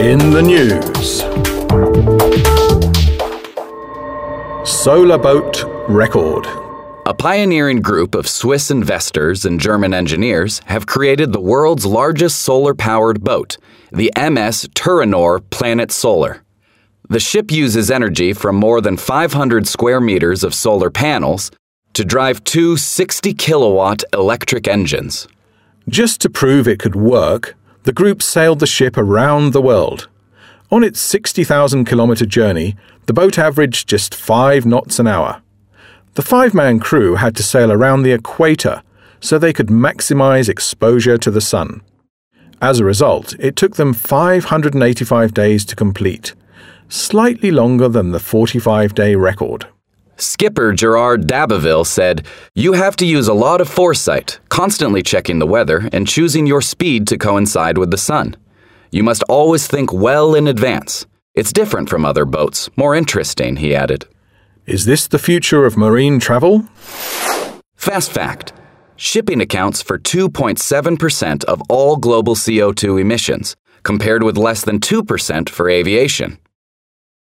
In the news Solar Boat Record. A pioneering group of Swiss investors and German engineers have created the world's largest solar powered boat, the MS Tûranor Planet Solar. The ship uses energy from more than 500 square meters of solar panels to drive two 60 kilowatt electric engines. Just to prove it could work, the group sailed the ship around the world. On its 60,000 kilometre journey, the boat averaged just 5 knots an hour. The five man crew had to sail around the equator so they could maximise exposure to the sun. As a result, it took them 585 days to complete, slightly longer than the 45 day record. Skipper Gerard d'Aboville said, You have to use a lot of foresight, constantly checking the weather and choosing your speed to coincide with the sun. You must always think well in advance. It's different from other boats, more interesting, he added. Is this the future of marine travel? Fast fact shipping accounts for 2.7% of all global CO2 emissions, compared with less than 2% for aviation.